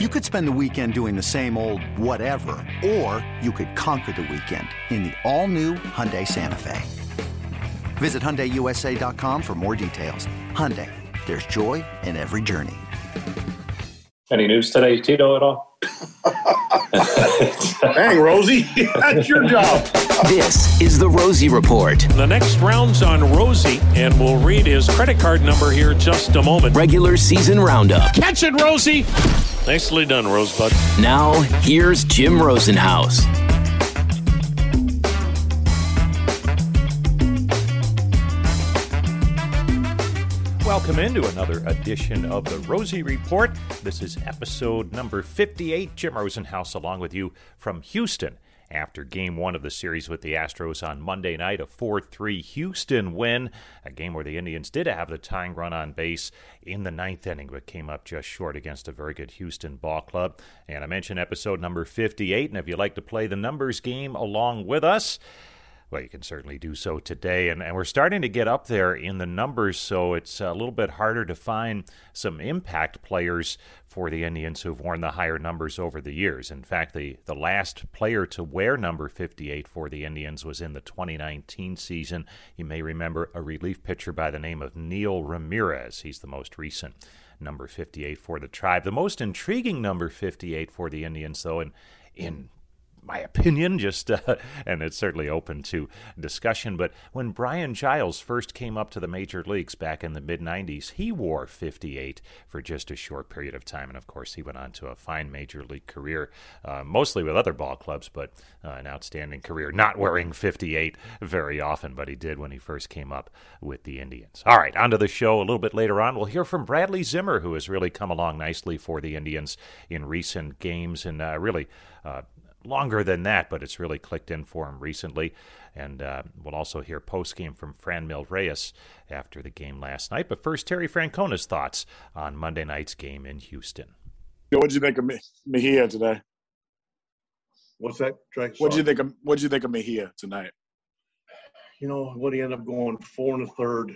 You could spend the weekend doing the same old whatever, or you could conquer the weekend in the all-new Hyundai Santa Fe. Visit HyundaiUSA.com for more details. Hyundai, there's joy in every journey. Any news today, Tito, at all? Dang, Rosie, that's your job. This is the Rosie Report. The next round's on Rosie, and we'll read his credit card number here in just a moment. Regular season roundup. Catch it, Rosie! Nicely done, Rosebud. Now, here's Jim Rosenhaus. Welcome into another edition of the Rosie Report. This is episode number 58. Jim Rosenhaus along with you from Houston after game one of the series with the Astros on Monday night, a 4 3 Houston win, a game where the Indians did have the tying run on base in the ninth inning, but came up just short against a very good Houston ball club. And I mentioned episode number 58, and if you'd like to play the numbers game along with us, well, you can certainly do so today. And, and we're starting to get up there in the numbers, so it's a little bit harder to find some impact players for the Indians who've worn the higher numbers over the years. In fact, the, the last player to wear number 58 for the Indians was in the 2019 season. You may remember a relief pitcher by the name of Neil Ramirez. He's the most recent number 58 for the tribe. The most intriguing number 58 for the Indians, though, in in my opinion, just uh, and it's certainly open to discussion. But when Brian Giles first came up to the major leagues back in the mid '90s, he wore 58 for just a short period of time, and of course, he went on to a fine major league career, uh, mostly with other ball clubs, but uh, an outstanding career. Not wearing 58 very often, but he did when he first came up with the Indians. All right, on to the show. A little bit later on, we'll hear from Bradley Zimmer, who has really come along nicely for the Indians in recent games, and uh, really uh, longer than that, but it's really clicked in for him recently. And uh, we'll also hear post game from Franmil Reyes after the game last night. But first, Terry Francona's thoughts on Monday night's game in Houston. What did you think of Mejia today? What's that, Trey? What did you think of What did you think of Mejia tonight? You know what? He ended up going four and a third,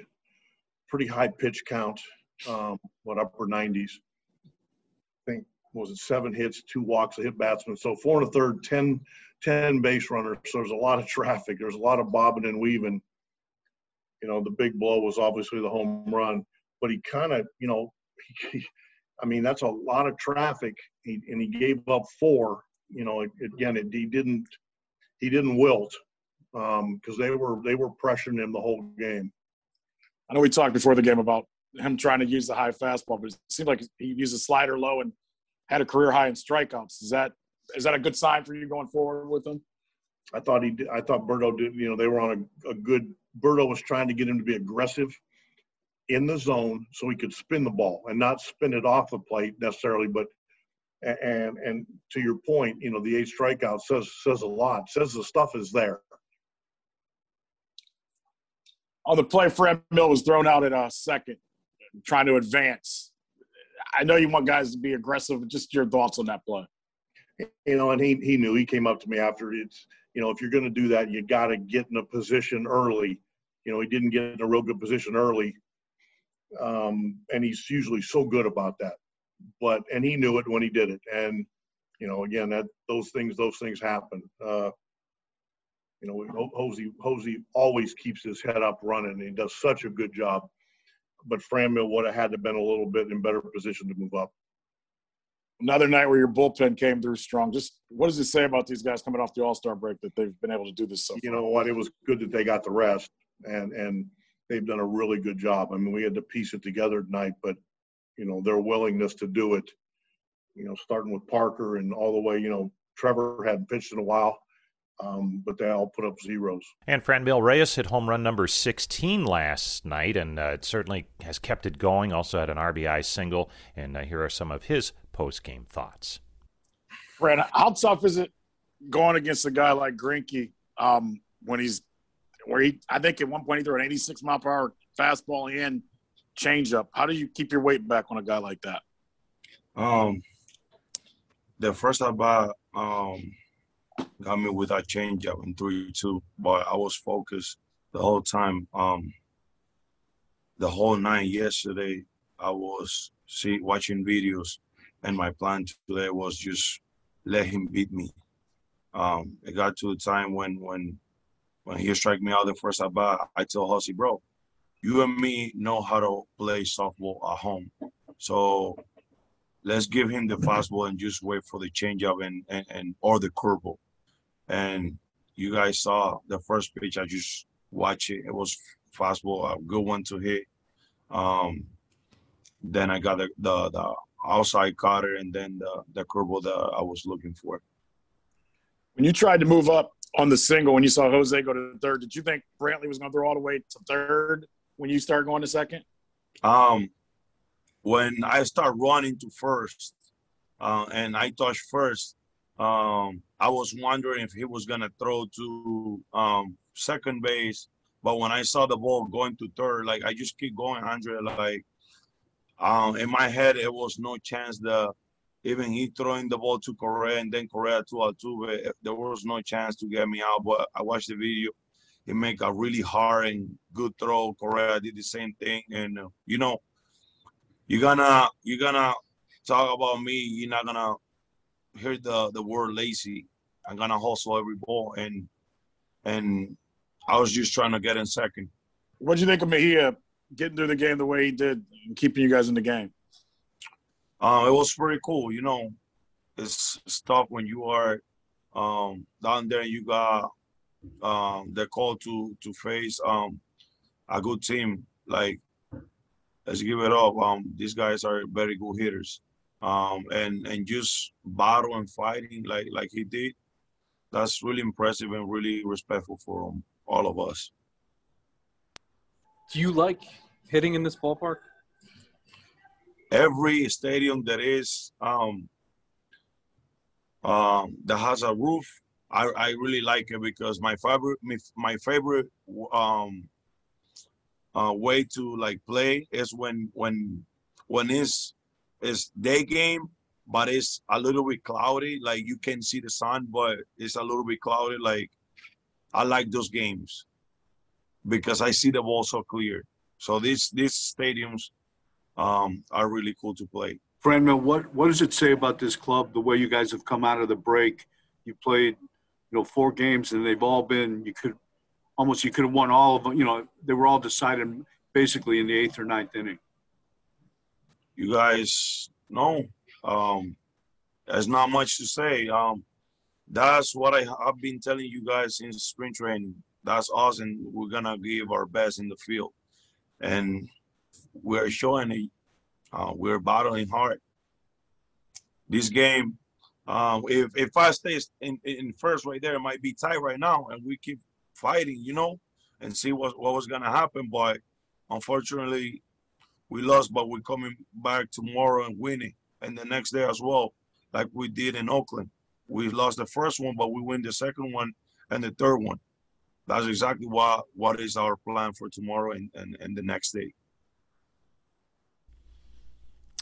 pretty high pitch count, um, what upper nineties. Was it seven hits, two walks, a hit batsman. So four and a third, 10, 10 base runners. So there's a lot of traffic. There's a lot of bobbing and weaving. You know, the big blow was obviously the home run, but he kind of, you know, he, I mean, that's a lot of traffic, he, and he gave up four. You know, again, it, he didn't, he didn't wilt because um, they were they were pressuring him the whole game. I know we talked before the game about him trying to use the high fastball, but it seemed like he used a slider low and had a career high in strikeouts. Is that is that a good sign for you going forward with him? I thought he did. I thought Berto did. You know, they were on a, a good. Berto was trying to get him to be aggressive in the zone so he could spin the ball and not spin it off the plate necessarily, but and and to your point, you know, the eight strikeout says says a lot. Says the stuff is there. On the play, Fred Mill was thrown out at a second, trying to advance. I know you want guys to be aggressive. Just your thoughts on that play. You know, and he he knew. He came up to me after it's. You know, if you're going to do that, you got to get in a position early. You know, he didn't get in a real good position early, um, and he's usually so good about that. But and he knew it when he did it. And you know, again, that those things those things happen. Uh, you know, Hosey Hosey always keeps his head up running. He does such a good job but Franmil would have had to have been a little bit in better position to move up. Another night where your bullpen came through strong. Just what does it say about these guys coming off the All Star break that they've been able to do this so? You know what? It was good that they got the rest, and and they've done a really good job. I mean, we had to piece it together tonight, but you know their willingness to do it. You know, starting with Parker and all the way. You know, Trevor hadn't pitched in a while um, but they all put up zeros. And Franmil Reyes hit home run number 16 last night, and uh, it certainly has kept it going. Also had an RBI single, and uh, here are some of his post-game thoughts. Fran, how tough is it going against a guy like Greinke um, when he's where he? I think at one point he threw an 86 mile per hour fastball and changeup. How do you keep your weight back on a guy like that? Um, the first at bat, um, me with that changeup in three two. But I was focused the whole time. Um, the whole night yesterday, I was see watching videos and my plan today was just let him beat me. Um, it got to a time when when when he struck me out the first at bat, I told Hussey, bro, you and me know how to play softball at home. So let's give him the fastball and just wait for the changeup and, and, and or the curveball. And you guys saw the first pitch. I just watched it. It was fastball, a good one to hit. Um, then I got the, the, the outside cutter and then the, the curveball that I was looking for. When you tried to move up on the single, when you saw Jose go to third, did you think Brantley was going to throw all the way to third when you start going to second? Um, when I start running to first, uh, and I touch first, um, I was wondering if he was gonna throw to um, second base. But when I saw the ball going to third, like I just keep going, Andre. Like um, in my head, it was no chance that even he throwing the ball to Correa and then Correa to Altuve, there was no chance to get me out. But I watched the video. He make a really hard and good throw. Correa did the same thing, and uh, you know, you're gonna you're gonna talk about me. You're not gonna hear the the word lazy. I'm gonna hustle every ball, and and I was just trying to get in second. What do you think of Mejia getting through the game the way he did and keeping you guys in the game? Uh, it was pretty cool. You know, it's, it's tough when you are um, down there and you got um, the call to to face um, a good team. Like, let's give it up. Um, these guys are very good hitters, um, and and just battle and fighting like like he did. That's really impressive and really respectful for um, all of us. Do you like hitting in this ballpark? Every stadium that is um, um, that has a roof I, I really like it because my favorite my favorite um uh, way to like play is when when when it's it's day game but it's a little bit cloudy like you can see the sun but it's a little bit cloudy like I like those games because I see the ball so clear so these these stadiums um, are really cool to play. Franmil, what what does it say about this club the way you guys have come out of the break? You played you know, four games, and they've all been you could almost you could have won all of them. You know, they were all decided basically in the eighth or ninth inning. You guys know, um, there's not much to say. Um, that's what I, have been telling you guys since spring training. That's us, and we're gonna give our best in the field, and we're showing it. Uh, we're battling hard. This game um, if if I stay in, in first right there, it might be tight right now, and we keep fighting, you know, and see what what was gonna happen. But unfortunately, we lost. But we're coming back tomorrow and winning, and the next day as well, like we did in Oakland. We lost the first one, but we win the second one and the third one. That's exactly what what is our plan for tomorrow and, and, and the next day.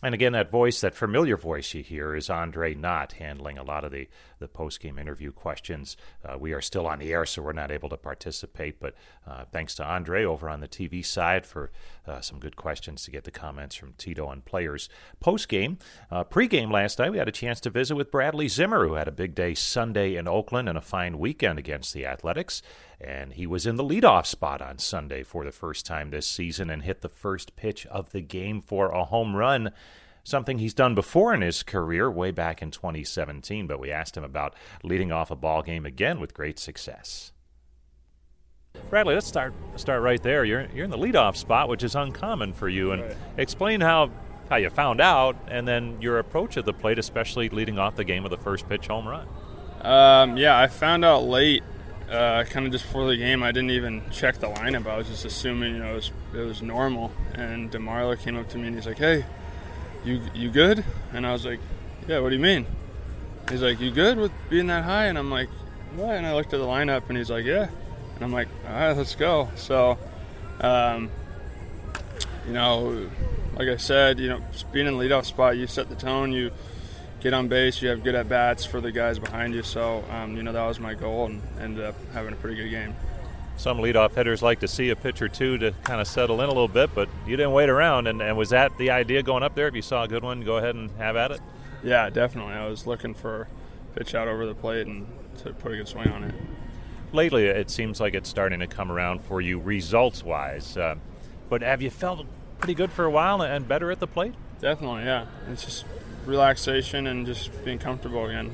And again, that voice, that familiar voice you hear, is Andre Knott handling a lot of the, the post game interview questions. Uh, we are still on the air, so we're not able to participate. But uh, thanks to Andre over on the TV side for uh, some good questions to get the comments from Tito and players. Post game, uh, pre game last night, we had a chance to visit with Bradley Zimmer, who had a big day Sunday in Oakland and a fine weekend against the Athletics. And he was in the leadoff spot on Sunday for the first time this season and hit the first pitch of the game for a home run something he's done before in his career way back in 2017, but we asked him about leading off a ball game again with great success. Bradley, let's start start right there. You're you're in the leadoff spot, which is uncommon for you, and right. explain how how you found out, and then your approach of the plate, especially leading off the game with the first pitch home run. Um, yeah, I found out late uh, kind of just before the game, I didn't even check the lineup. I was just assuming, you know, it was, it was normal. And DeMarlo came up to me and he's like, "Hey, you you good?" And I was like, "Yeah, what do you mean?" He's like, "You good with being that high?" And I'm like, "What?" And I looked at the lineup and he's like, "Yeah." And I'm like, "All right, let's go." So, um, you know, like I said, you know, being in the leadoff spot, you set the tone. You get on base, you have good at bats for the guys behind you. So, um, you know, that was my goal and ended up having a pretty good game. Some leadoff hitters like to see a pitch or two to kind of settle in a little bit, but you didn't wait around. And, and was that the idea going up there? If you saw a good one, go ahead and have at it? Yeah, definitely. I was looking for a pitch out over the plate and to put a good swing on it. Lately, it seems like it's starting to come around for you results wise. Uh, but have you felt pretty good for a while and better at the plate? Definitely, yeah. It's just relaxation and just being comfortable again.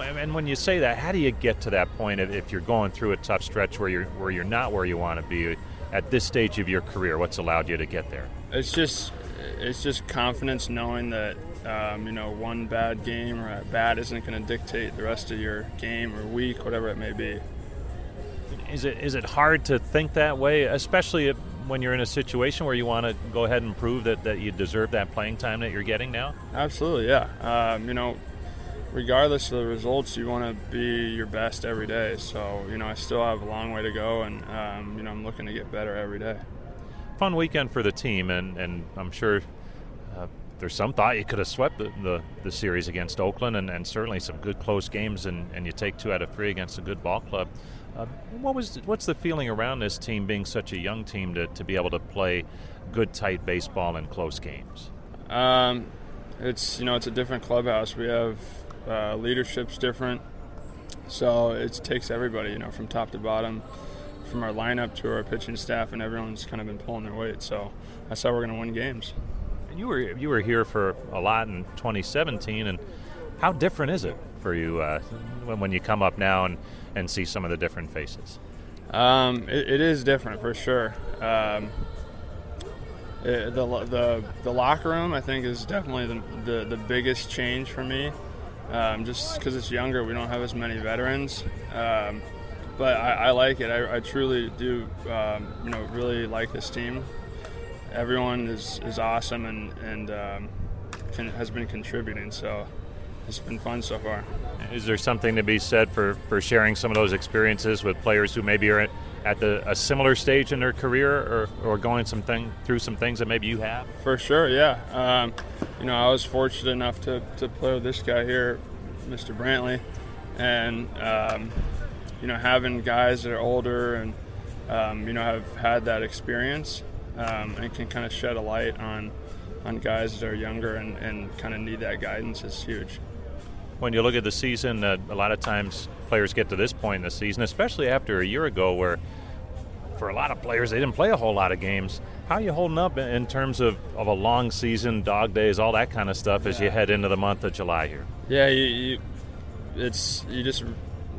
And when you say that, how do you get to that point if you're going through a tough stretch where you're where you're not where you want to be at this stage of your career? What's allowed you to get there? It's just it's just confidence knowing that um, you know one bad game or a bad isn't going to dictate the rest of your game or week, whatever it may be. Is it is it hard to think that way, especially when you're in a situation where you want to go ahead and prove that, that you deserve that playing time that you're getting now? Absolutely, yeah. Um, you know, regardless of the results, you want to be your best every day. So, you know, I still have a long way to go, and, um, you know, I'm looking to get better every day. Fun weekend for the team, and, and I'm sure uh, there's some thought you could have swept the, the, the series against Oakland, and, and, certainly some good close games, and, and you take two out of three against a good ball club. Uh, what was what's the feeling around this team being such a young team to, to be able to play good tight baseball in close games? Um, it's you know it's a different clubhouse. We have uh, leadership's different, so it takes everybody, you know, from top to bottom, from our lineup to our pitching staff, and everyone's kind of been pulling their weight. So that's how we're going to win games. You were you were here for a lot in 2017, and how different is it for you uh, when, when you come up now and, and see some of the different faces? Um, it, it is different for sure. Um, it, the, the the locker room, I think, is definitely the, the, the biggest change for me. Um, just because it's younger, we don't have as many veterans. Um, but I, I, like it. I, I truly do. Um, you know, really like this team. Everyone is, is awesome and and um, can, has been contributing. So it's been fun so far. Is there something to be said for, for sharing some of those experiences with players who maybe are at the, a similar stage in their career or, or going some thing, through some things that maybe you have? For sure, yeah. Um, you know, I was fortunate enough to, to play with this guy here, Mr. Brantley, and, um, you know, having guys that are older and, um, you know, have had that experience um, and can kind of shed a light on, on guys that are younger and, and kind of need that guidance is huge when you look at the season, uh, a lot of times players get to this point in the season, especially after a year ago, where for a lot of players they didn't play a whole lot of games. How are you holding up in terms of, of a long season, dog days, all that kind of stuff as you head into the month of July here? Yeah, you, you it's you just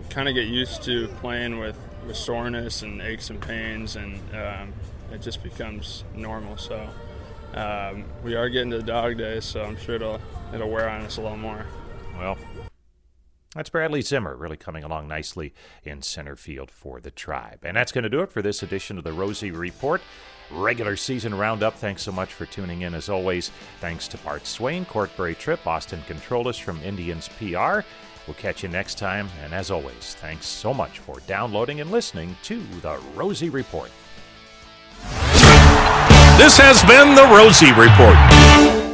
kind of get used to playing with, with soreness and aches and pains, and um, it just becomes normal. So um, we are getting to the dog days, so I'm sure it'll it'll wear on us a little more. Well, that's Bradley Zimmer really coming along nicely in center field for the tribe. And that's going to do it for this edition of the Rosie Report. Regular season roundup. Thanks so much for tuning in as always. Thanks to Bart Swain, Court Berry-Tripp, Austin Controllus from Indians PR. We'll catch you next time. And as always, thanks so much for downloading and listening to the Rosie Report. This has been the Rosie Report.